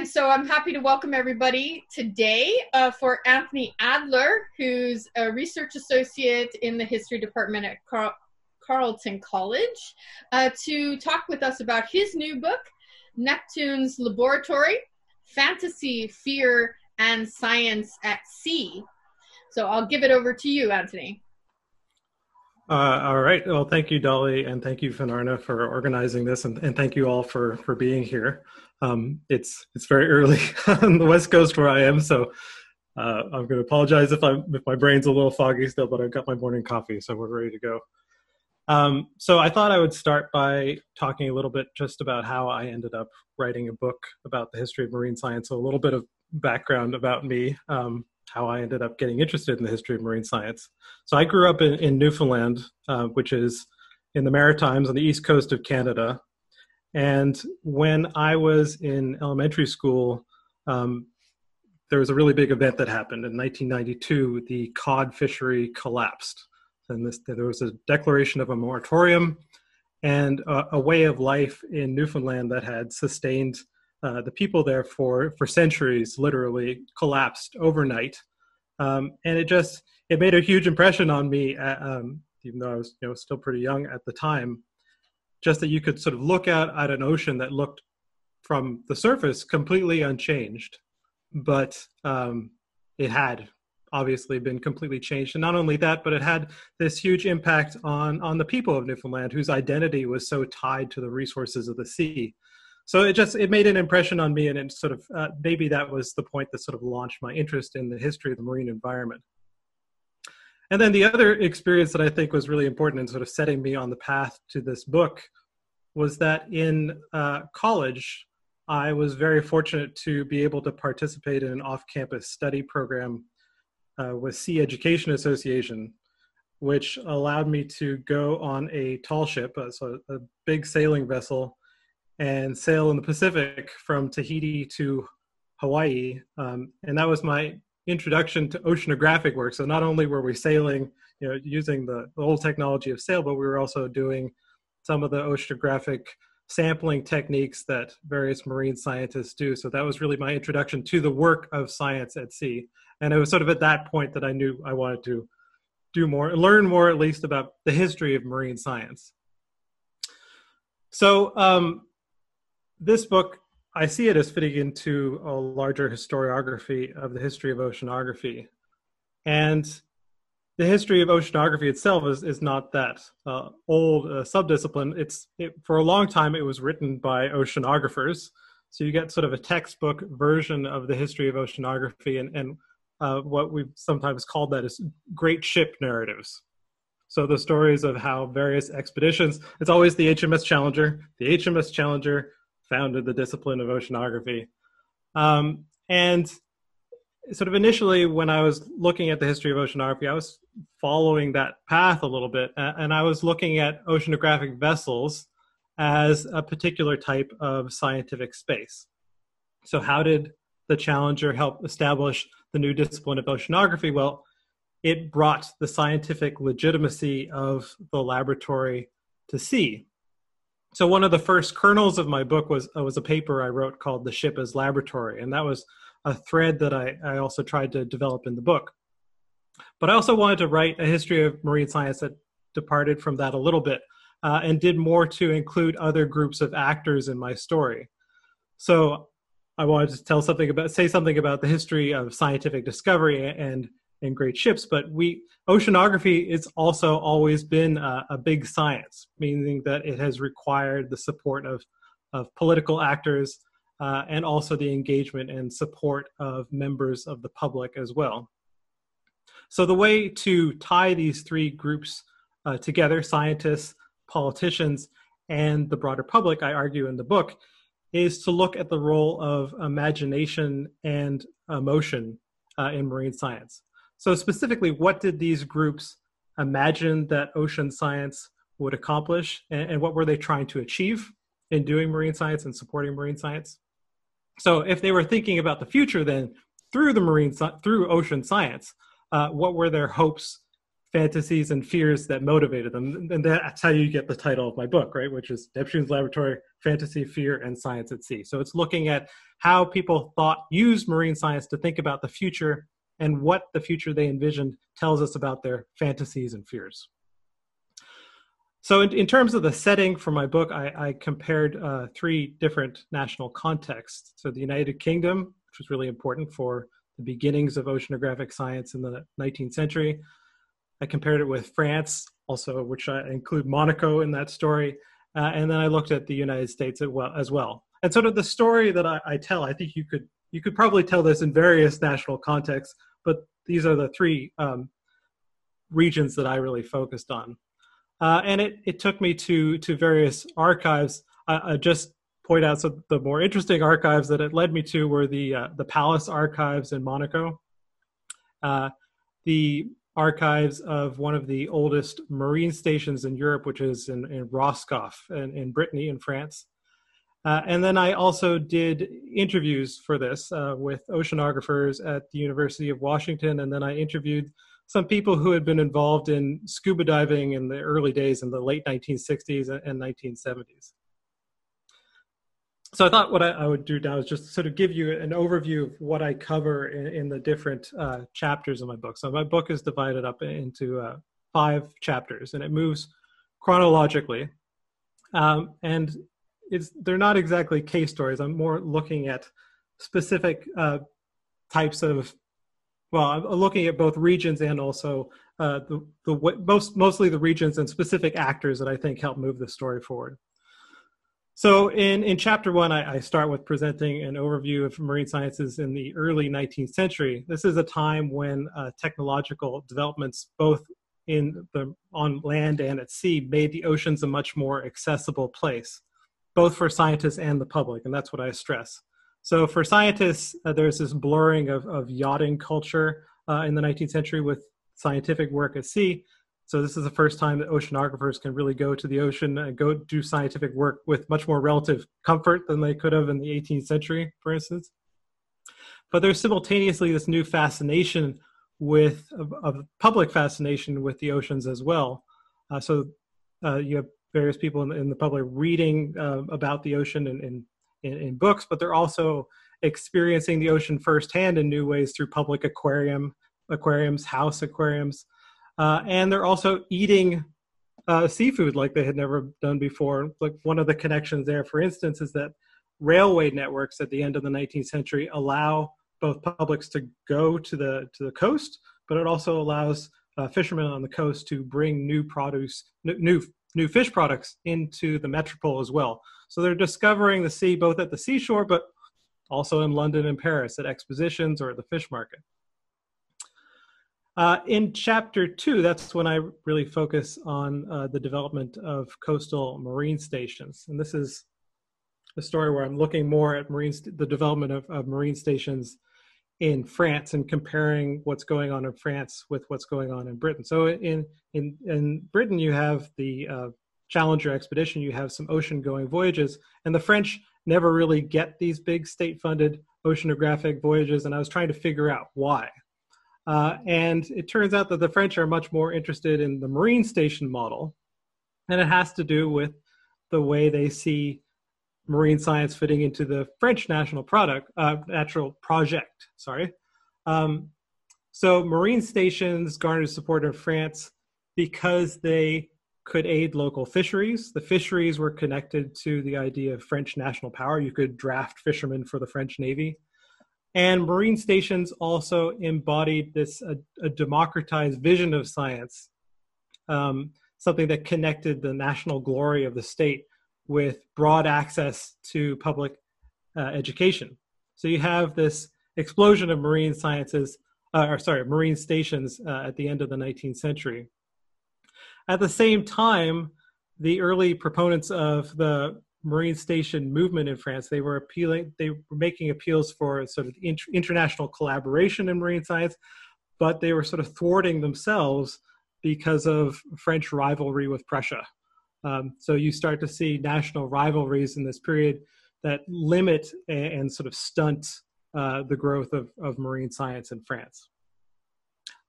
and so I'm happy to welcome everybody today uh, for Antony Adler, who's a research associate in the history department at Car- Carleton College, uh, to talk with us about his new book, Neptune's Laboratory Fantasy, Fear, and Science at Sea. So I'll give it over to you, Antony. Uh, all right. Well, thank you, Dolly, and thank you, Finarna, for organizing this, and, and thank you all for for being here. Um, it's it's very early on the West Coast where I am, so uh, I'm going to apologize if I'm if my brain's a little foggy still, but I've got my morning coffee, so we're ready to go. Um, so I thought I would start by talking a little bit just about how I ended up writing a book about the history of marine science. So a little bit of background about me. Um, how I ended up getting interested in the history of marine science. So I grew up in, in Newfoundland, uh, which is in the Maritimes on the east coast of Canada. And when I was in elementary school, um, there was a really big event that happened in 1992. The cod fishery collapsed, and this, there was a declaration of a moratorium and a, a way of life in Newfoundland that had sustained uh, the people there for for centuries literally collapsed overnight, um, and it just it made a huge impression on me. At, uh, um, even though I was you know still pretty young at the time, just that you could sort of look out at an ocean that looked from the surface completely unchanged, but um, it had obviously been completely changed. And not only that but it had this huge impact on on the people of newfoundland whose identity was so tied to the resources of the sea. So it just it made an impression on me and it sort of uh, maybe that was the point that sort of launched my interest in the history of the marine environment and then the other experience that i think was really important in sort of setting me on the path to this book was that in uh, college i was very fortunate to be able to participate in an off-campus study program uh, with sea education association which allowed me to go on a tall ship uh, so a big sailing vessel and sail in the Pacific from Tahiti to Hawaii. Um, and that was my introduction to oceanographic work. So not only were we sailing, you know, using the, the old technology of sail, but we were also doing some of the oceanographic sampling techniques that various marine scientists do. So that was really my introduction to the work of science at sea. And it was sort of at that point that I knew I wanted to do more, learn more at least about the history of marine science. So um, this book, I see it as fitting into a larger historiography of the history of oceanography. And the history of oceanography itself is, is not that uh, old uh, subdiscipline. It's it, for a long time it was written by oceanographers. So you get sort of a textbook version of the history of oceanography, and, and uh, what we've sometimes called that is great ship narratives. So the stories of how various expeditions, it's always the HMS Challenger, the HMS Challenger founded the discipline of oceanography. Um, and sort of initially, when I was looking at the history of oceanography, I was following that path a little bit, and I was looking at oceanographic vessels as a particular type of scientific space. So, how did the Challenger help establish the new discipline of oceanography? Well, it brought the scientific legitimacy of the laboratory to sea so one of the first kernels of my book was uh, was a paper I wrote called "The Ship as Laboratory," and that was a thread that I, I also tried to develop in the book. But I also wanted to write a history of marine science that departed from that a little bit uh, and did more to include other groups of actors in my story. So I wanted to tell something about, say something about the history of scientific discovery and and great ships. But we oceanography it's also always been a, a, big science, meaning that it has required the support of of political actors uh, and also the engagement and support of members of the public as well. So the way to tie these three groups uh, together, scientists, politicians, and the broader public, I argue in the book, is to look at the role of imagination and emotion uh, in marine science. So, specifically, what did these groups imagine that ocean science would accomplish, and, and what were they trying to achieve in doing marine science and supporting marine science? So, if they were thinking about the future, then through the marine through ocean science, uh, what were their hopes fantasies and fears that motivated them. And that's how you get the title of my book, right? Which is Neptune's Laboratory Fantasy, Fear, and Science at Sea. So it's looking at how people thought, used marine science to think about the future and what the future they envisioned tells us about their fantasies and fears. So, in, in terms of the setting for my book, I, I compared uh, three different national contexts. So, the United Kingdom, which was really important for the beginnings of oceanographic science in the 19th century. I compared it with France, also, which I include Monaco in that story. Uh, and then I looked at the United States as well. And sort of the story that I, I tell, I think you could you could probably tell this in various national contexts, but these are the three um, regions that I really focused on. Uh, and it, it took me to to various archives. I, I just point out some the more interesting archives that it led me to were the uh, the palace archives in Monaco, uh, the archives of one of the oldest marine stations in Europe, which is in, in Roscoff in, in Brittany in France. Uh, and then I also did interviews for this uh, with oceanographers at the University of Washington, and then I interviewed some people who had been involved in scuba diving in the early days in the late 1960s and 1970s. So I thought what I, I would do now is just sort of give you an overview of what I cover in, in the different uh, chapters of my book. So my book is divided up into uh, five chapters, and it moves chronologically. Um, and it's they're not exactly case stories. I'm more looking at specific uh, types of well, I'm looking at both regions and also uh, the the most mostly the regions and specific actors that I think help move the story forward. So in in chapter one, I, I start with presenting an overview of marine sciences in the early 19th century. This is a time when uh, technological developments, both in the on land and at sea, made the oceans a much more accessible place, both for scientists and the public, and that's what I stress. So for scientists, uh, there's this blurring of, of yachting culture uh, in the 19th century with scientific work at sea. So this is the first time that oceanographers can really go to the ocean and go do scientific work with much more relative comfort than they could have in the 18th century, for instance. But there's simultaneously this new fascination with a, public fascination with the oceans as well. Uh, so uh, you have various people in, in the public are reading uh, about the ocean and in, in books, but they're also experiencing the ocean firsthand in new ways through public aquarium aquariums, house aquariums, uh, and they're also eating uh, seafood like they had never done before. Like one of the connections there, for instance, is that railway networks at the end of the 19th century allow both publics to go to the to the coast, but it also allows uh, fishermen on the coast to bring new produce, new new fish products into the metropole as well. So they're discovering the sea both at the seashore, but also in London and Paris at expositions or at the fish market. Uh, in chapter two, that's when I really focus on uh, the development of coastal marine stations. And this is a story where I'm looking more at marine the development of, of marine stations in France and comparing what's going on in France with what's going on in Britain. So in in in Britain, you have the uh, Challenger expedition, you have some ocean-going voyages, and the French never really get these big state-funded oceanographic voyages. And I was trying to figure out why. Uh, and it turns out that the French are much more interested in the marine station model, and it has to do with the way they see marine science fitting into the French national product, uh, natural project. Sorry. Um, so marine stations garnered support in France because they could aid local fisheries. The fisheries were connected to the idea of French national power. You could draft fishermen for the French Navy. And marine stations also embodied this a, a democratized vision of science, um, something that connected the national glory of the state with broad access to public uh, education. So you have this explosion of marine sciences, uh, or sorry, marine stations uh, at the end of the 19th century. At the same time, the early proponents of the marine station movement in France, they were appealing, they were making appeals for sort of inter- international collaboration in marine science, but they were sort of thwarting themselves because of French rivalry with Prussia. Um, so you start to see national rivalries in this period that limit and, and sort of stunt uh, the growth of, of marine science in France.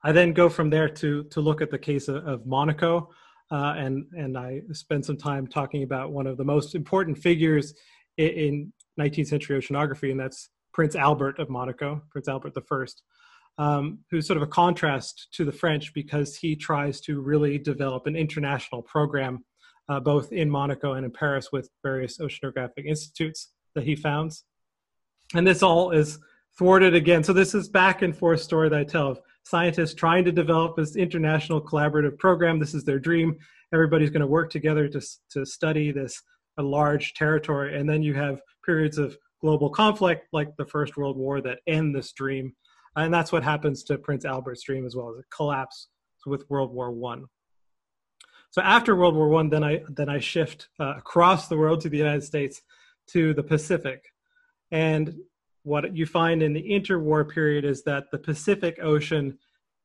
I then go from there to to look at the case of, of Monaco, uh, and and I spend some time talking about one of the most important figures in, in 19th century oceanography, and that's Prince Albert of Monaco, Prince Albert I, um, who's sort of a contrast to the French because he tries to really develop an international program, uh, both in Monaco and in Paris, with various oceanographic institutes that he founds. And this all is thwarted again. So this is back and forth story that I tell of scientists trying to develop this international collaborative program. This is their dream. Everybody's going to work together to, to study this a large territory. And then you have periods of global conflict like the First World War that end this dream. And that's what happens to Prince Albert's dream as well as it collapses with World War One. So after World War One, then I then I shift uh, across the world to the United States to the Pacific, and what you find in the interwar period is that the Pacific Ocean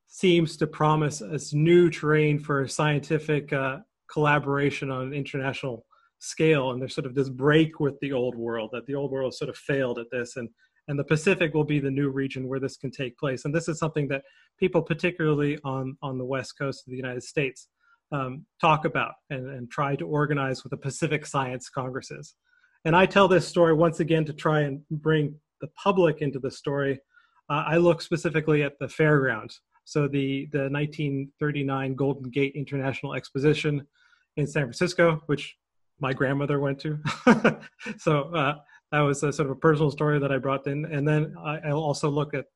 seems to promise as new terrain for scientific uh, collaboration on an international scale. And there's sort of this break with the old world that the old world sort of failed at this, and and the Pacific will be the new region where this can take place. And this is something that people, particularly on on the west coast of the United States, um, talk about and, and try to organize with the Pacific Science Congresses. And I tell this story once again to try and bring the public into the story, uh, I look specifically at the fairgrounds. So the the 1939 Golden Gate International Exposition in San Francisco, which my grandmother went to. so uh, that was a sort of a personal story that I brought in, and then I, will also look at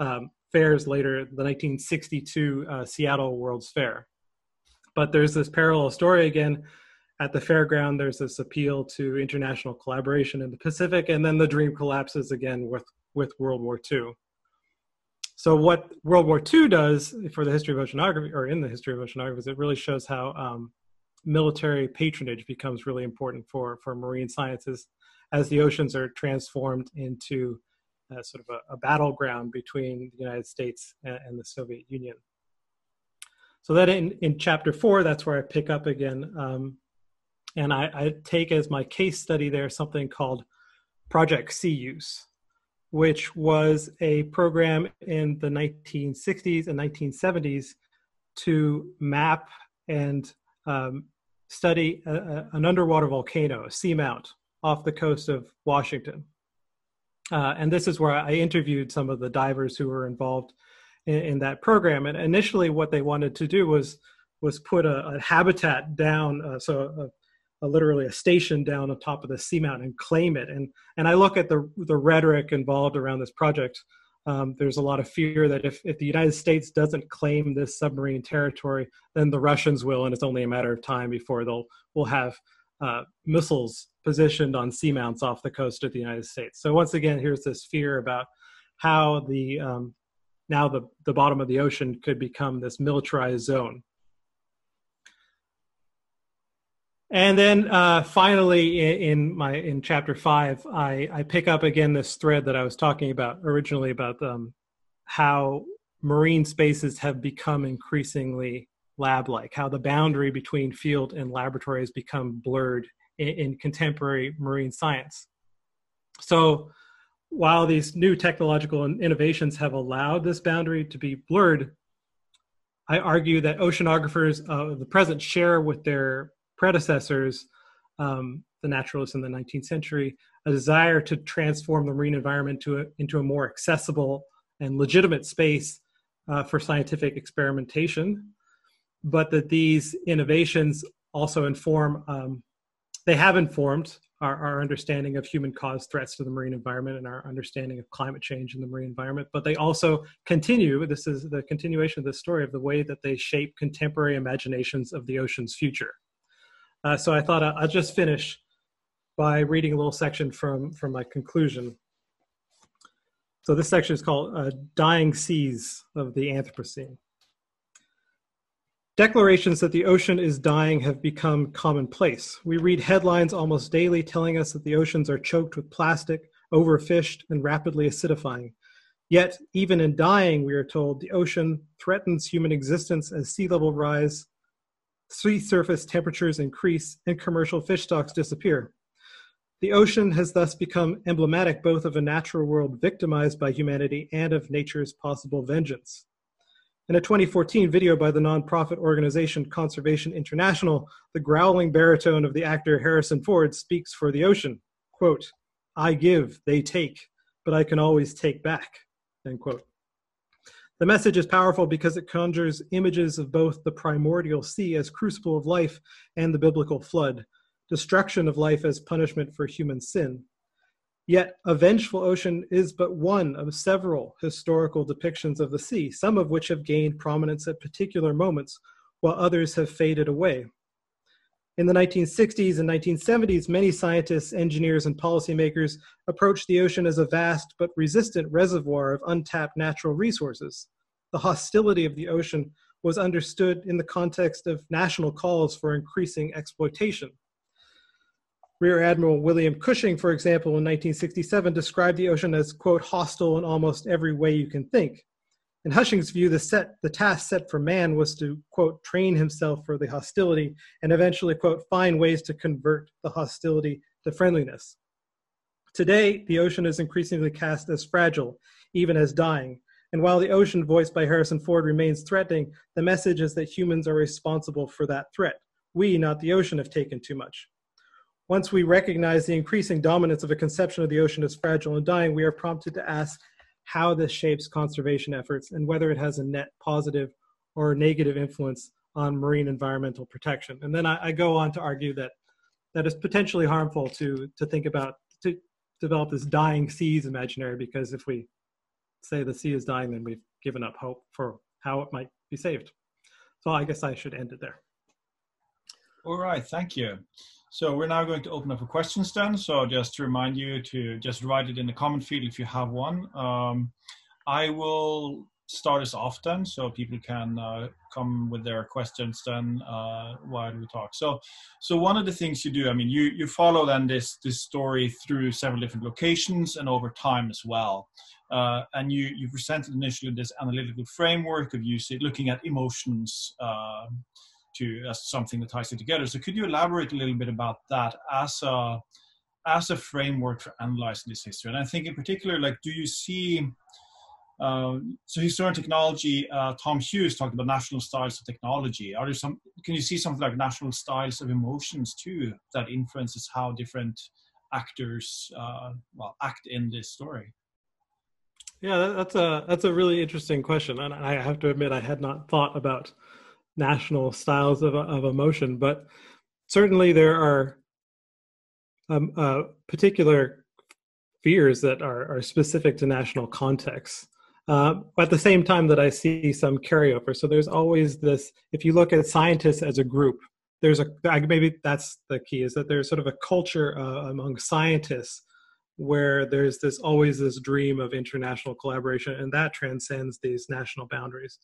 um, fairs later, the 1962 uh, Seattle World's Fair. But there's this parallel story again. At the fairground there's this appeal to international collaboration in the pacific and then the dream collapses again with with world war ii so what world war ii does for the history of oceanography or in the history of oceanography is it really shows how um, military patronage becomes really important for for marine sciences as the oceans are transformed into uh, sort of a, a, battleground between the united states and, and the soviet union so that in, in chapter four that's where i pick up again um, and I, I, take as my case study there something called Project SEA USE, which was a program in the 1960s and 1970s to map and um, study a, a, an underwater volcano, a seamount, off the coast of Washington. Uh, and this is where I interviewed some of the divers who were involved in, in that program. And initially, what they wanted to do was was put a, a habitat down, uh, so a, literally a station down on top of the seamount and claim it. And and I look at the the rhetoric involved around this project. Um, there's a lot of fear that if, if the United States doesn't claim this submarine territory, then the Russians will, and it's only a matter of time before they'll will have uh, missiles positioned on seamounts off the coast of the United States. So once again, here's this fear about how the um, now the, the bottom of the ocean could become this militarized zone And then uh, finally, in, in, my in chapter five, I, I pick up again this thread that I was talking about originally about um, how marine spaces have become increasingly lab-like, how the boundary between field and laboratory has become blurred in, in contemporary marine science. So, while these new technological innovations have allowed this boundary to be blurred, I argue that oceanographers of the present share with their predecessors, um, the naturalists in the 19th century, a desire to transform the marine environment to a, into a more accessible and legitimate space uh, for scientific experimentation, but that these innovations also inform, um, they have informed our, our, understanding of human caused threats to the marine environment and our understanding of climate change in the marine environment. But they also continue, this is the continuation of the story of the way that they shape contemporary imaginations of the ocean's future. Uh, so I thought I'll just finish by reading a little section from, from my conclusion. So this section is called uh, Dying Seas of the Anthropocene. Declarations that the ocean is dying have become commonplace. We read headlines almost daily telling us that the oceans are choked with plastic, overfished, and rapidly acidifying. Yet, even in dying, we are told the ocean threatens human existence as sea level rise sea surface temperatures increase, and commercial fish stocks disappear. The ocean has thus become emblematic both of a natural world victimized by humanity and of nature's possible vengeance. In a 2014 video by the nonprofit organization Conservation International, the growling baritone of the actor Harrison Ford speaks for the ocean. Quote, I give, they take, but I can always take back. End quote. The message is powerful because it conjures images of both the primordial sea as crucible of life and the biblical flood, destruction of life as punishment for human sin. Yet, a vengeful ocean is but one of several historical depictions of the sea, some of which have gained prominence at particular moments, while others have faded away. In the 1960s and 1970s, many scientists, engineers, and policymakers approached the ocean as a vast but resistant reservoir of untapped natural resources. The hostility of the ocean was understood in the context of national calls for increasing exploitation. Rear Admiral William Cushing, for example, in 1967 described the ocean as, quote, hostile in almost every way you can think. In Cushing's view, the, set, the task set for man was to, quote, train himself for the hostility and eventually, quote, find ways to convert the hostility to friendliness. Today, the ocean is increasingly cast as fragile, even as dying. And while the ocean voiced by Harrison Ford remains threatening, the message is that humans are responsible for that threat. We, not the ocean, have taken too much. Once we recognize the increasing dominance of a conception of the ocean as fragile and dying, we are prompted to ask how this shapes conservation efforts and whether it has a net positive or negative influence on marine environmental protection. And then I, I go on to argue that that is potentially harmful to to think about to develop this dying seas imaginary because if we say the sea is dying, then we've given up hope for how it might be saved. So I guess I should end it there. All right, thank you. So we're now going to open up for questions then. So just to remind you to just write it in the comment field if you have one. Um, I will start us off then so people can uh, come with their questions then uh, while we talk. So, so one of the things you do, I mean, you, you follow then this, this story through several different locations and over time as well. Uh, and you, you presented initially this analytical framework of using, looking at emotions uh, to as something that ties it together. So could you elaborate a little bit about that as a as a framework for analyzing this history? And I think in particular, like, do you see uh, so historian technology, uh, Tom Hughes talked about national styles of technology. Are there some? Can you see something like national styles of emotions too that influences how different actors uh, well act in this story? Yeah, that's a that's a really interesting question, and I have to admit I had not thought about national styles of, of emotion, but certainly there are um, uh, particular fears that are, are specific to national contexts. Uh, at the same time that I see some carryover. So there's always this, if you look at scientists as a group, there's a, maybe that's the key, is that there's sort of a culture uh, among scientists where there's this always this dream of international collaboration and that transcends these national boundaries.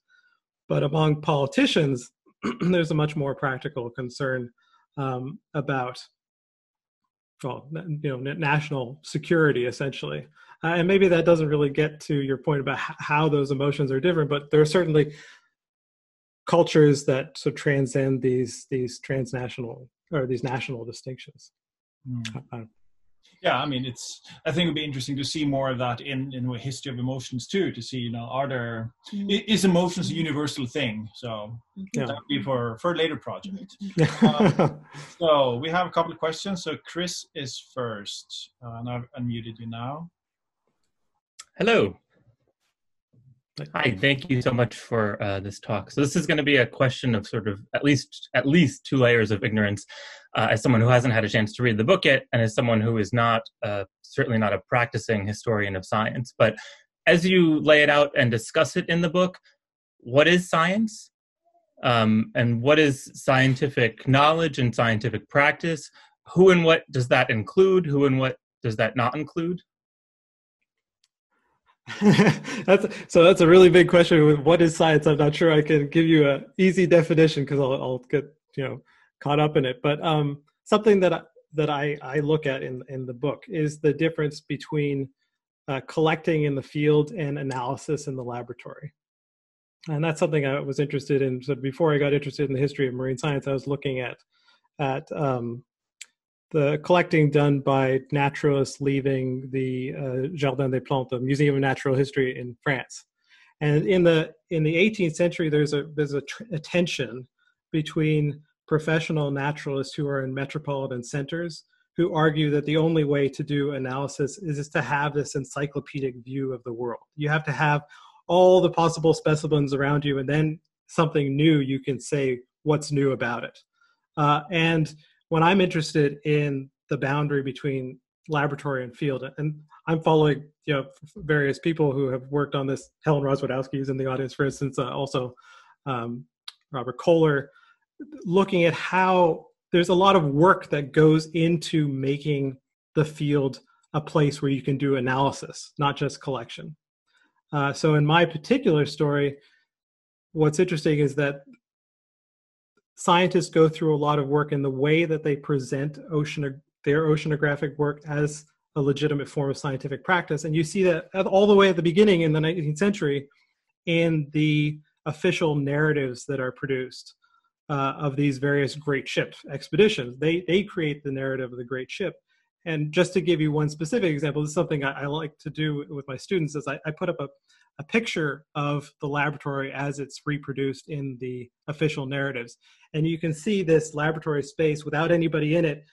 But among politicians, there's a much more practical concern um, about, well, you know, national security essentially. Uh, and maybe that doesn't really get to your point about how those emotions are different, but there are certainly cultures that sort of transcend these these transnational or these national distinctions. Mm yeah i mean it's i think it'd be interesting to see more of that in in a history of emotions too to see you know are there mm-hmm. is emotions a universal thing? So yeah. that would be for for a later project. Um, so we have a couple of questions. So chris is first uh, and i've unmuted you now. Hello Hi, thank you so much for uh, this talk. So this is going to be a question of sort of at least at least two layers of ignorance, uh, as someone who hasn't had a chance to read the book yet, and as someone who is not uh, certainly not a practicing historian of science. But as you lay it out and discuss it in the book, what is science, um, and what is scientific knowledge and scientific practice? Who and what does that include? Who and what does that not include? that's so that's a really big question what is science? I'm not sure i can give you a easy definition because I'll, I'll, get you know caught up in it. But um, something that I, that I, I look at in in the book is the difference between uh, collecting in the field and analysis in the laboratory. And that's something i was interested in. So before i got interested in the history of marine science i was looking at at um, the collecting done by naturalists leaving the uh, Jardin des Plantes, the Museum of Natural History in France. And in the in the 18th century, there's a there's a, tr- a tension between professional naturalists who are in metropolitan centers who argue that the only way to do analysis is, to have this encyclopedic view of the world. You have to have all the possible specimens around you, and then something new you can say what's new about it. Uh, and when I'm interested in the boundary between laboratory and field, and I'm following you know various people who have worked on this. Helen Rozwadowski is in the audience, for instance. Uh, also, um, Robert Kohler, looking at how there's a lot of work that goes into making the field a place where you can do analysis, not just collection. Uh, so in my particular story, what's interesting is that scientists go through a lot of work in the way that they present ocean their oceanographic work as a legitimate form of scientific practice. And you see that all the way at the beginning in the 19th century in the official narratives that are produced uh, of these various great ship expeditions. They, they create the narrative of the great ship. And just to give you one specific example, this is something I, I like to do with my students is I, I put up a, a picture of the laboratory as it's reproduced in the official narratives. And you can see this laboratory space without anybody in it.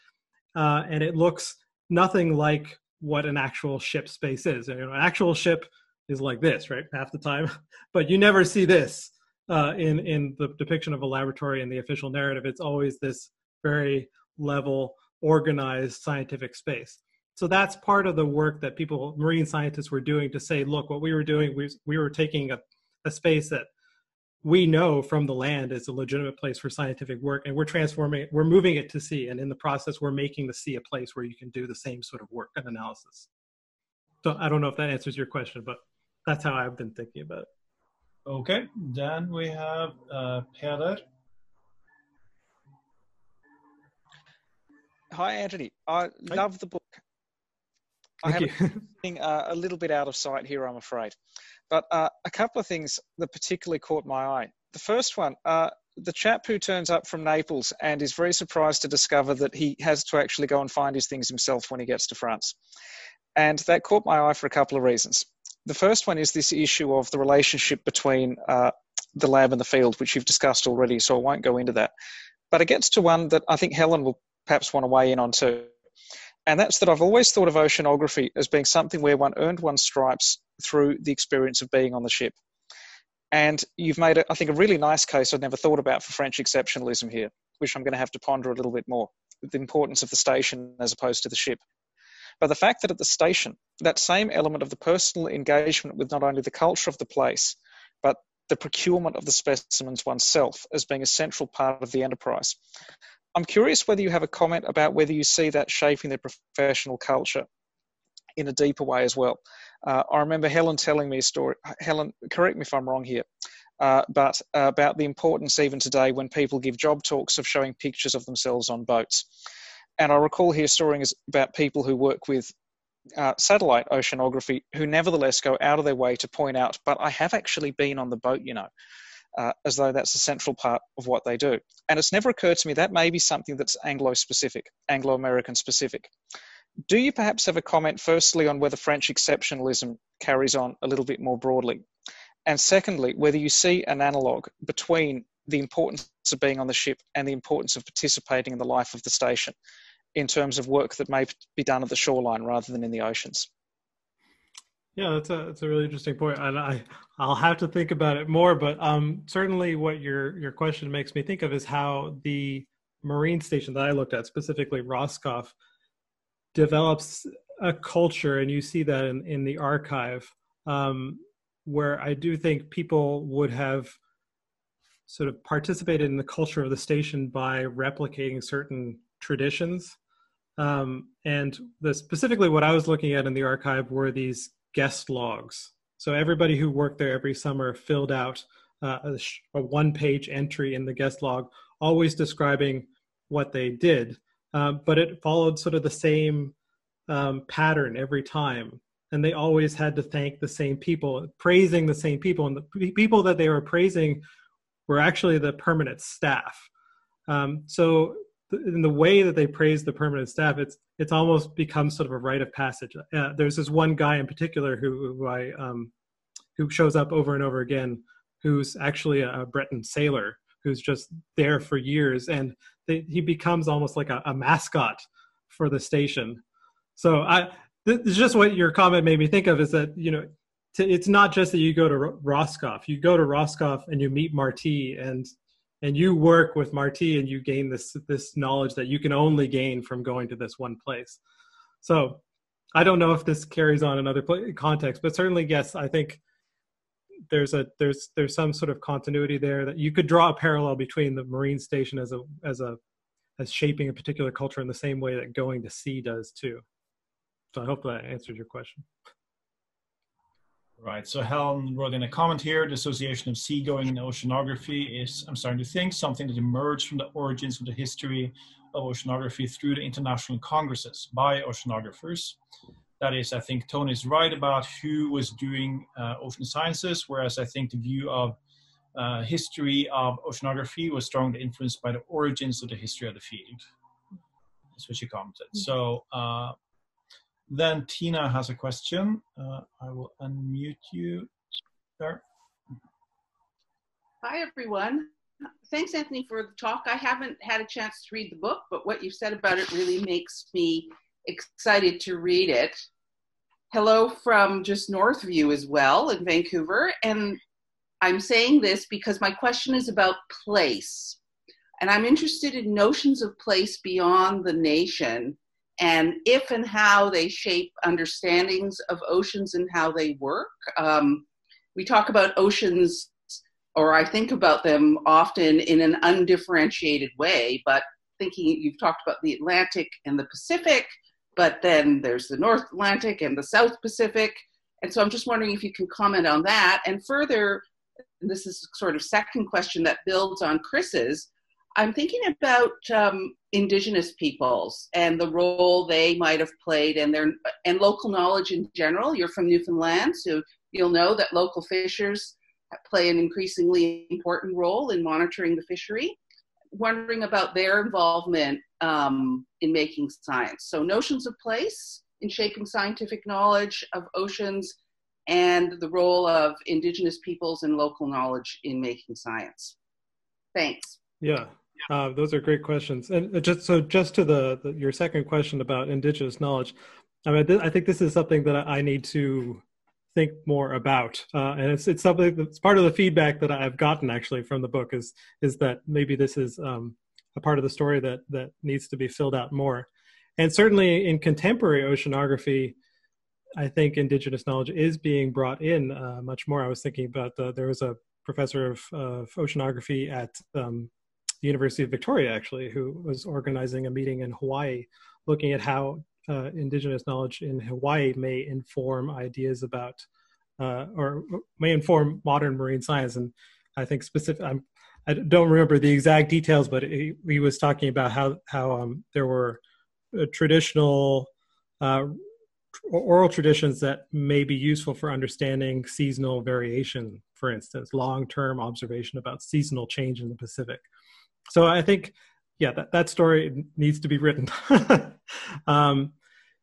Uh, and it looks nothing like what an actual ship space is. You know, an actual ship is like this, right? Half the time, but you never see this uh, in in the depiction of a laboratory in the official narrative. It's always this very level, organized scientific space. So that's part of the work that people, marine scientists, were doing to say, look, what we were doing, we we were taking a, a space that we know from the land is a legitimate place for scientific work and we're transforming it we're moving it to sea. And in the process we're making the sea a place where you can do the same sort of work and analysis. So i don't know if that answers your question but that's how i've been thinking about it. Okay then we have uh, Peder. hi antony. I hi. love the book Thank I have a, uh, a little bit out of sight here, I'm afraid. But uh, a couple of things that particularly caught my eye. The first one, uh, the chap who turns up from Naples and is very surprised to discover that he has to actually go and find his things himself when he gets to France. And that caught my eye for a couple of reasons. The first one is this issue of the relationship between uh, the lab and the field, which you've discussed already, so I won't go into that. But it gets to one that I think Helen will perhaps want to weigh in on too. And that's that I've always thought of oceanography as being something where one earned one's stripes through the experience of being on the ship. And you've made, I think, a really nice case I'd never thought about for French exceptionalism here, which I'm going to have to ponder a little bit more the importance of the station as opposed to the ship. But the fact that at the station, that same element of the personal engagement with not only the culture of the place, but the procurement of the specimens oneself as being a central part of the enterprise. I'm curious whether you have a comment about whether you see that shaping the professional culture in a deeper way as well. Uh, I remember Helen telling me a story. Helen, correct me if I'm wrong here, uh, but uh, about the importance even today when people give job talks of showing pictures of themselves on boats. And I recall here stories about people who work with uh, satellite oceanography who nevertheless go out of their way to point out, but I have actually been on the boat, you know. Uh, as though that's a central part of what they do. And it's never occurred to me that may be something that's Anglo specific, Anglo American specific. Do you perhaps have a comment, firstly, on whether French exceptionalism carries on a little bit more broadly? And secondly, whether you see an analogue between the importance of being on the ship and the importance of participating in the life of the station in terms of work that may be done at the shoreline rather than in the oceans? Yeah, that's a that's a really interesting point, and I I'll have to think about it more. But um, certainly, what your your question makes me think of is how the marine station that I looked at, specifically Roscoff, develops a culture, and you see that in, in the archive, um, where I do think people would have sort of participated in the culture of the station by replicating certain traditions. Um, and the, specifically, what I was looking at in the archive were these guest logs. So everybody who worked there every summer filled out uh, a, a one-page entry in the guest log, always describing what they did. Um, but it followed sort of the same um, pattern every time. And they always had to thank the same people, praising the same people. And the people that they were praising were actually the permanent staff. Um, so in the way that they praise the permanent staff, it's it's almost become sort of a rite of passage. Uh, there's this one guy in particular who, who I um, who shows up over and over again, who's actually a Breton sailor who's just there for years, and they, he becomes almost like a, a mascot for the station. So I, this is just what your comment made me think of is that you know it's not just that you go to Roscoff. You go to Roscoff and you meet Marti, and and you work with Marty and you gain this this knowledge that you can only gain from going to this one place. So I don't know if this carries on in other contexts, but certainly yes, I think there's a there's there's some sort of continuity there that you could draw a parallel between the marine station as a as a as shaping a particular culture in the same way that going to sea does too. So I hope that answered your question. Right. So Helen wrote in a comment here: the association of seagoing and oceanography is, I'm starting to think, something that emerged from the origins of the history of oceanography through the international congresses by oceanographers. That is, I think Tony is right about who was doing uh, ocean sciences, whereas I think the view of uh, history of oceanography was strongly influenced by the origins of the history of the field. That's what she commented. Mm-hmm. So uh, then Tina has a question. Uh, I will unmute you there. Hi, everyone. Thanks, Antony, for the talk. I haven't had a chance to read the book, but what you've said about it really makes me excited to read it. Hello from just Northview as well in Vancouver. And I'm saying this because my question is about place. And I'm interested in notions of place beyond the nation and if and how they shape understandings of oceans and how they work. Um, we talk about oceans, or I think about them often in an undifferentiated way, but thinking you've talked about the Atlantic and the Pacific, but then there's the North Atlantic and the South Pacific. And so I'm just wondering if you can comment on that. And further, this is sort of second question that builds on Chris's. I'm thinking about um, indigenous peoples and the role they might have played and their and local knowledge in general. You're from Newfoundland, so you'll know that local fishers play an increasingly important role in monitoring the fishery. Wondering about their involvement um, in making science. So notions of place in shaping scientific knowledge of oceans and the role of indigenous peoples and local knowledge in making science. Thanks. Yeah, uh, those are great questions. And just so, just to the, the your second question about indigenous knowledge, I mean, th- I think this is something that I need to think more about, uh, and it's it's something that's part of the feedback that I've gotten actually from the book is is that maybe this is um, a part of the story that that needs to be filled out more, and certainly in contemporary oceanography. I think indigenous knowledge is being brought in uh, much more. I was thinking about the, there was a professor of, of oceanography at um, the University of Victoria, actually, who was organizing a meeting in Hawaii looking at how uh, indigenous knowledge in Hawaii may inform ideas about uh, or may inform modern marine science. And I think specific, I'm, I don't remember the exact details, but he, he was talking about how how um, there were uh, traditional uh, oral traditions that may be useful for understanding seasonal variation. For instance, long-term observation about seasonal change in the Pacific so I think, yeah, that, that story needs to be written. um,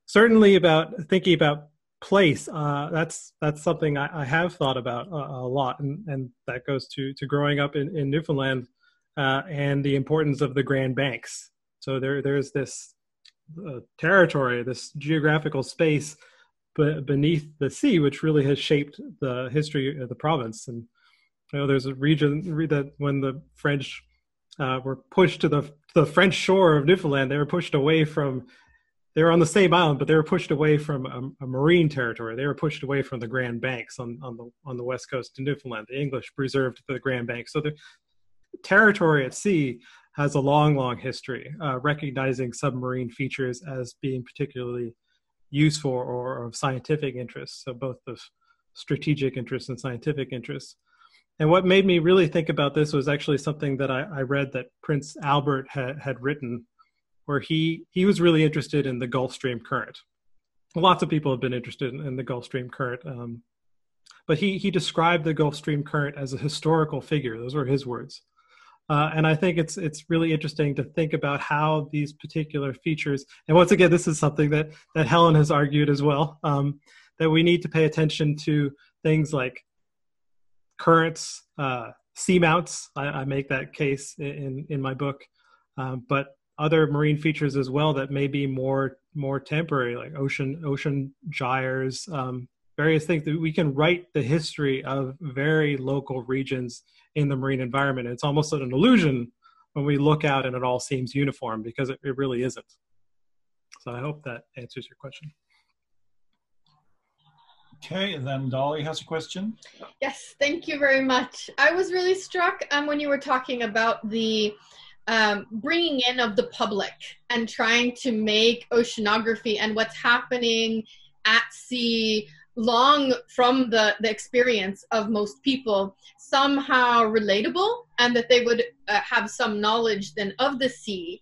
certainly about thinking about place. Uh, that's that's something I, I have thought about a, a, lot, and, and that goes to to growing up in, in Newfoundland uh, and the importance of the Grand Banks. So there there's this uh, territory, this geographical space beneath the sea, which really has shaped the history of the province. And you know, there's a region that when the French uh, were pushed to the the French shore of Newfoundland. They were pushed away from. They were on the same island, but they were pushed away from a, a, marine territory. They were pushed away from the Grand Banks on, on the on the west coast of Newfoundland. The English preserved the Grand Banks, so the territory at sea has a long, long history, uh, recognizing submarine features as being particularly useful or of scientific interest. So both of strategic interest and scientific interest. And what made me really think about this was actually something that I, I read that Prince Albert had, had written, where he, he was really interested in the Gulf Stream current. Lots of people have been interested in, in the Gulf Stream current. Um, but he, he described the Gulf Stream current as a historical figure. Those were his words. Uh, and I think it's it's really interesting to think about how these particular features. And once again, this is something that that Helen has argued as well um, that we need to pay attention to things like currents, uh, seamounts. I, I, make that case in in my book, um, but other marine features as well that may be more more temporary, like ocean ocean gyres, um, various things that we can write the history of very local regions in the marine environment. It's almost an illusion when we look out and it all seems uniform because it, it really isn't. So I hope that answers your question. Okay, then Dolly has a question. Yes, thank you very much. I was really struck um, when you were talking about the um, bringing in of the public and trying to make oceanography and what's happening at sea long from the, the experience of most people somehow relatable and that they would uh, have some knowledge then of the sea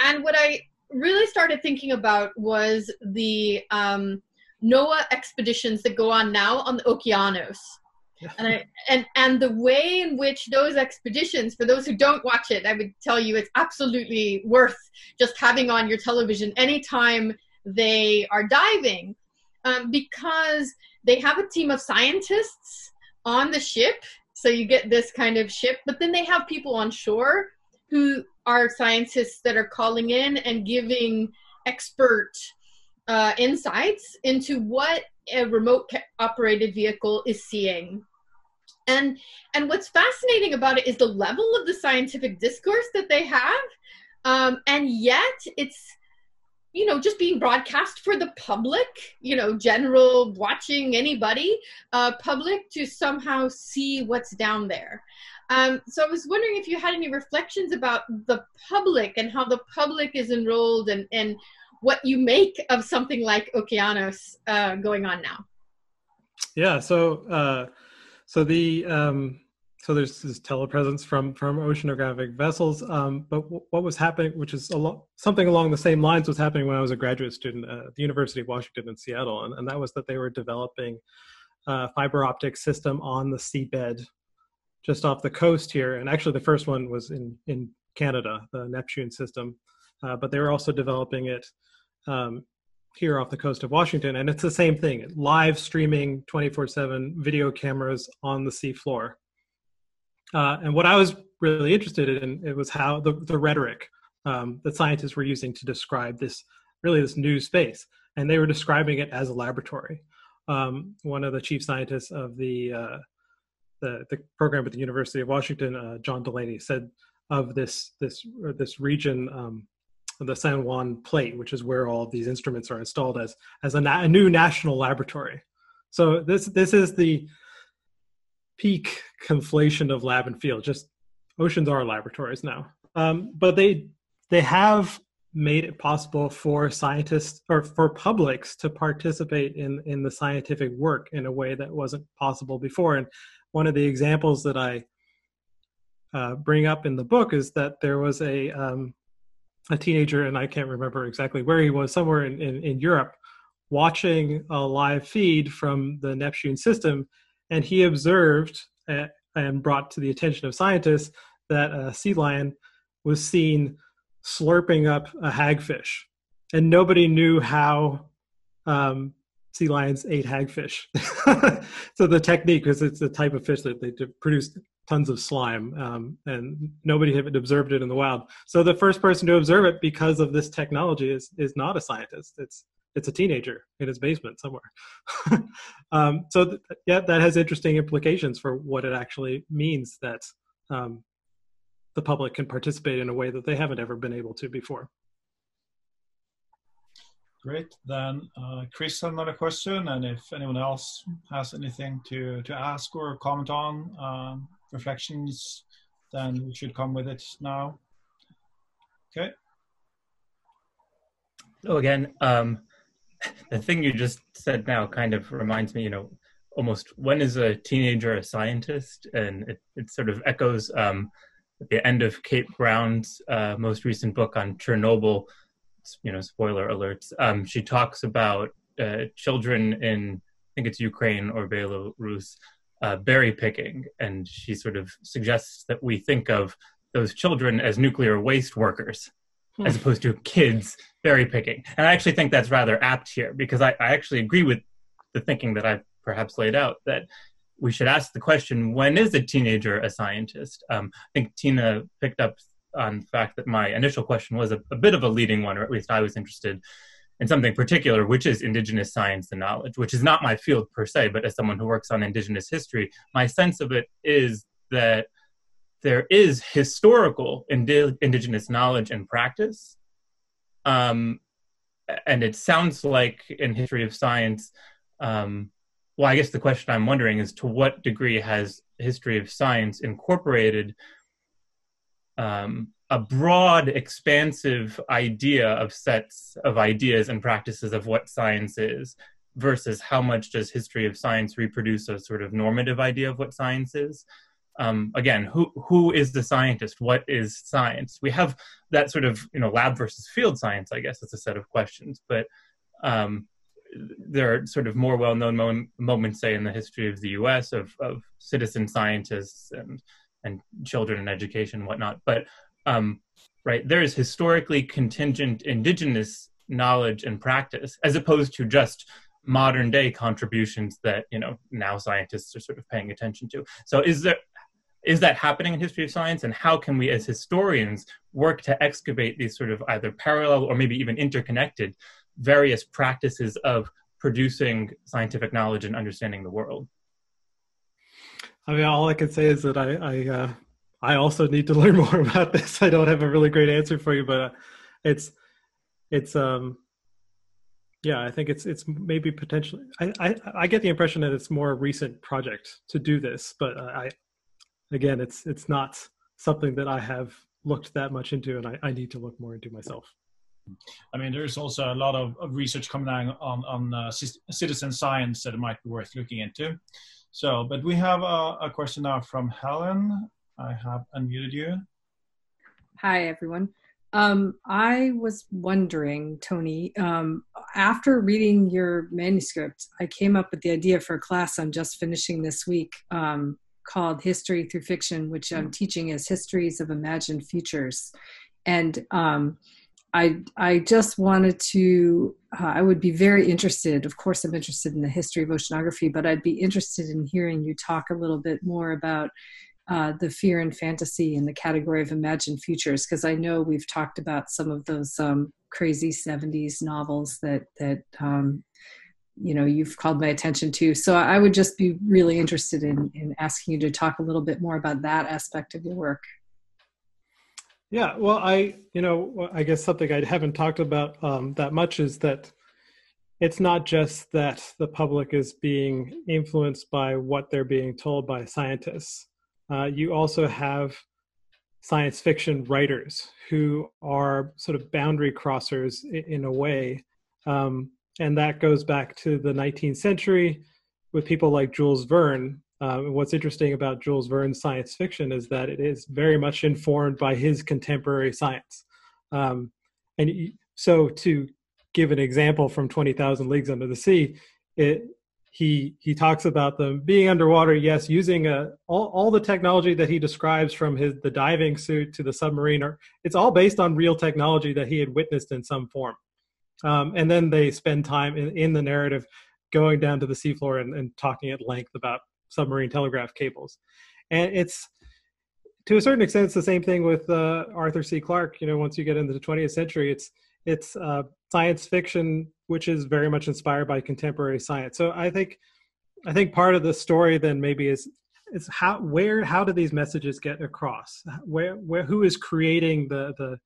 and what i really started thinking about was the um, noaa expeditions that go on now on the okeanos and I, and and the way in which those expeditions for those who don't watch it i would tell you it's absolutely worth just having on your television anytime they are diving um, because they have a team of scientists on the ship. So you get this kind of ship, but then they have people on shore who are scientists that are calling in and giving expert uh, insights into what a remote operated vehicle is seeing. And and what's fascinating about it is the level of the scientific discourse that they have um, and yet it's you know just being broadcast for the public you know general watching anybody uh, public to somehow see what's down there. Um, so i was wondering if you had any reflections about the public and how the public is enrolled and, and what you make of something like okeanos uh, going on now yeah so uh, so the um, so there's this telepresence from from oceanographic vessels. Um, but w- what was happening, which is a lo- something along the same lines, was happening when I was a graduate student at the University of Washington in Seattle, and, and that was that they were developing a fiber optic system on the seabed just off the coast here. And actually, the first one was in in Canada, the Neptune system, uh, but they were also developing it um, here off the coast of Washington, and it's the same thing: live streaming, twenty four seven video cameras on the seafloor uh, and what I was really interested in it was how the, the rhetoric um, that scientists were using to describe this really this new space, and they were describing it as a laboratory. Um, one of the chief scientists of the uh, the, the program at the University of Washington, uh, John Delaney, said of this this this region, um, the San Juan Plate, which is where all these instruments are installed as as a, na- a new national laboratory. So this this is the peak conflation of lab and field. Just oceans are laboratories now, um, but they they have made it possible for scientists or for publics to participate in in the scientific work in a way that wasn't possible before. And one of the examples that I uh, bring up in the book is that there was a um, a teenager, and I can't remember exactly where he was, somewhere in, in, in Europe, watching a live feed from the Neptune system and he observed and brought to the attention of scientists that a sea lion was seen slurping up a hagfish, and nobody knew how um, sea lions ate hagfish. so the technique, because it's a type of fish that they produce tons of slime, um, and nobody had observed it in the wild. So the first person to observe it because of this technology is is not a scientist. It's it's a teenager in his basement somewhere. um, so th- yeah, that has interesting implications for what it actually means that um, the public can participate in a way that they haven't ever been able to before. Great. Then uh, Chris has another question, and if anyone else has anything to to ask or comment on um, reflections, then we should come with it now. Okay. So again, um, the thing you just said now kind of reminds me, you know, almost when is a teenager a scientist? And it, it sort of echoes um, at the end of Kate Brown's uh, most recent book on Chernobyl. You know, spoiler alerts. Um, she talks about uh, children in, I think it's Ukraine or Belarus, uh, berry picking, and she sort of suggests that we think of those children as nuclear waste workers hmm. as opposed to kids berry picking. And I actually think that's rather apt here because I, I actually agree with the thinking that I've perhaps laid out that we should ask the question when is a teenager a scientist? Um, I think Tina picked up on the fact that my initial question was a, a bit of a leading one, or at least I was interested in something particular, which is indigenous science and knowledge, which is not my field per se, but as someone who works on indigenous history, my sense of it is that there is historical indi- indigenous knowledge and practice. Um, and it sounds like in history of science, um, well, I guess the question I'm wondering is to what degree has history of science incorporated um, a broad, expansive idea of sets of ideas and practices of what science is versus how much does history of science reproduce a sort of normative idea of what science is. Um, again who who is the scientist? What is science? We have that sort of you know lab versus field science i guess it's a set of questions but um, there are sort of more well-known mo- moments say in the history of the us of, of citizen scientists and and children and education and whatnot but um, right there is historically contingent indigenous knowledge and practice as opposed to just modern day contributions that you know now scientists are sort of paying attention to. So is there is that happening in history of science? And how can we as historians work to excavate these sort of either parallel or maybe even interconnected various practices of producing scientific knowledge and understanding the world? I mean all i can say is that i i uh, I also need to learn more about this. I don't have a really great answer for you, but uh, it's it's um yeah, I think it's it's maybe potentially. I, I I get the impression that it's more a recent project to do this, but uh, I again, it's it's not something that I have looked that much into, and I, I need to look more into myself. I mean, there's also a lot of, of research coming out on on uh, citizen science that might be worth looking into. So, but we have a, a question now from Helen. I have unmuted you. Hi, everyone. Um, I was wondering, Tony, um, after reading your manuscript, I came up with the idea for a class I'm just finishing this week um, called History Through Fiction, which I'm teaching as Histories of Imagined Futures. And um, I, I just wanted to, uh, I would be very interested. Of course, I'm interested in the history of oceanography, but I'd be interested in hearing you talk a little bit more about uh, the fear and fantasy in the category of imagined futures because I know we've talked about some of those um, crazy 70s novels that that um, you know you've called my attention to. So I would just be really interested in in asking you to talk a little bit more about that aspect of your work. Yeah, well, I you know I guess something I haven't talked about um, that much is that it's not just that the public is being influenced by what they're being told by scientists uh, you also have science fiction writers who are sort of boundary crossers in, in a way. Um, and that goes back to the 19th century with people like Jules Verne. Uh, what's interesting about Jules Verne's science fiction is that it is very much informed by his contemporary science. Um, and so, to give an example from 20,000 Leagues Under the Sea, it, he he talks about them being underwater yes using a, all, all the technology that he describes from his the diving suit to the submarine it's all based on real technology that he had witnessed in some form. Um, and then they spend time in, in the narrative going down to the seafloor and, and talking at length about submarine telegraph cables. And it's to a certain extent it's the same thing with uh, arthur c. Clarke you know once you get into the 20th century it's it's uh, science fiction which is very much inspired by contemporary science. So I think I think part of the story then maybe is is how where how do these messages get across? Where where who is creating the the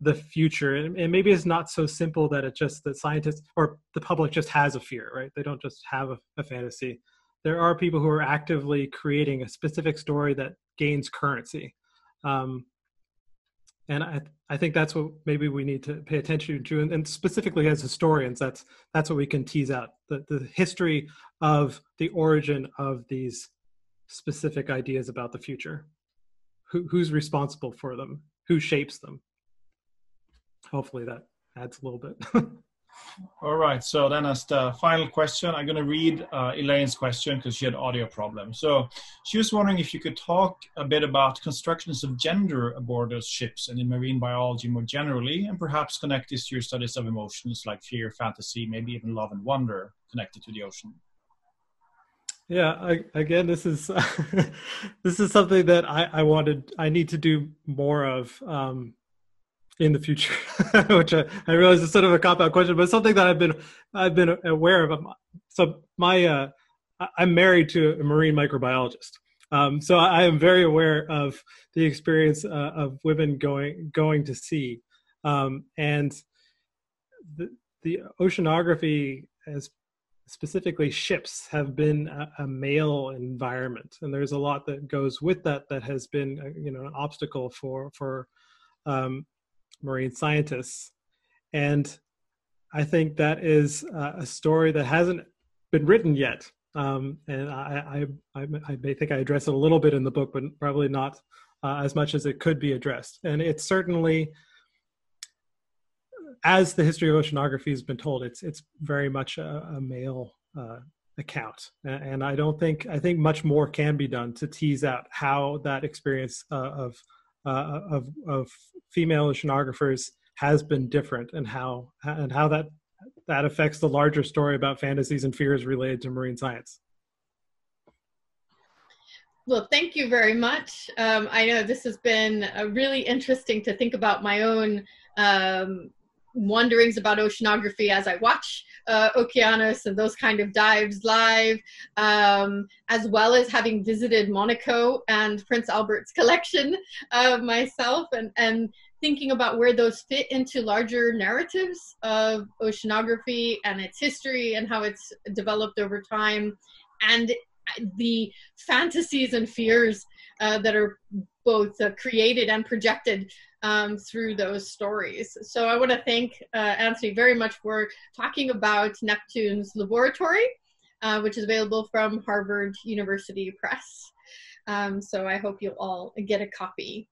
the future and, and maybe it's not so simple that it just that scientists or the public just has a fear right they don't just have a, a fantasy there are people who are actively creating a specific story that gains currency um, and I, I think that's what maybe we need to pay attention to and, and, specifically as historians that's that's what we can tease out the, the history of the origin of these specific ideas about the future. Who, who's responsible for them? Who shapes them? Hopefully that adds a little bit All right. So then, as the final question, I'm going to read uh, Elaine's question because she had audio problems. So she was wondering if you could talk a bit about constructions of gender aboard those ships and in marine biology more generally, and perhaps connect this to your studies of emotions like fear, fantasy, maybe even love and wonder connected to the ocean. Yeah, I, again, this is this is something that I, I wanted. I need to do more of um, in the future, which I, I realize is sort of a cop out question, but something that I've been I've been aware of. So my uh, I'm married to a marine microbiologist, um, so I am very aware of the experience uh, of women going going to sea, um, and the, the oceanography as specifically ships have been a, a, male environment. And there's a lot that goes with that that has been uh, you know an obstacle for for um, marine scientists and i think that is uh, a story that hasn't been written yet um, and I, I, I, I, may think I address it a little bit in the book, but probably not uh, as much as it could be addressed. And it's certainly, as the history of oceanography has been told, it's it's very much a, a male uh, account. And I don't think I think much more can be done to tease out how that experience uh, of uh, of of female oceanographers has been different, and how and how that that affects the larger story about fantasies and fears related to marine science. Well, thank you very much. Um, I know this has been uh, really interesting to think about my own um, wonderings about oceanography as I watch uh, Okeanos and those kind of dives live, um, as well as having visited Monaco and Prince Albert's collection uh, myself, and and thinking about where those fit into larger narratives of oceanography and its history and how it's developed over time and the fantasies and fears uh, that are both uh, created and projected um, through those stories. So I want to thank uh, Antony very much for talking about Neptune's Laboratory, uh, which is available from Harvard University Press. Um, so I hope you'll all get a copy.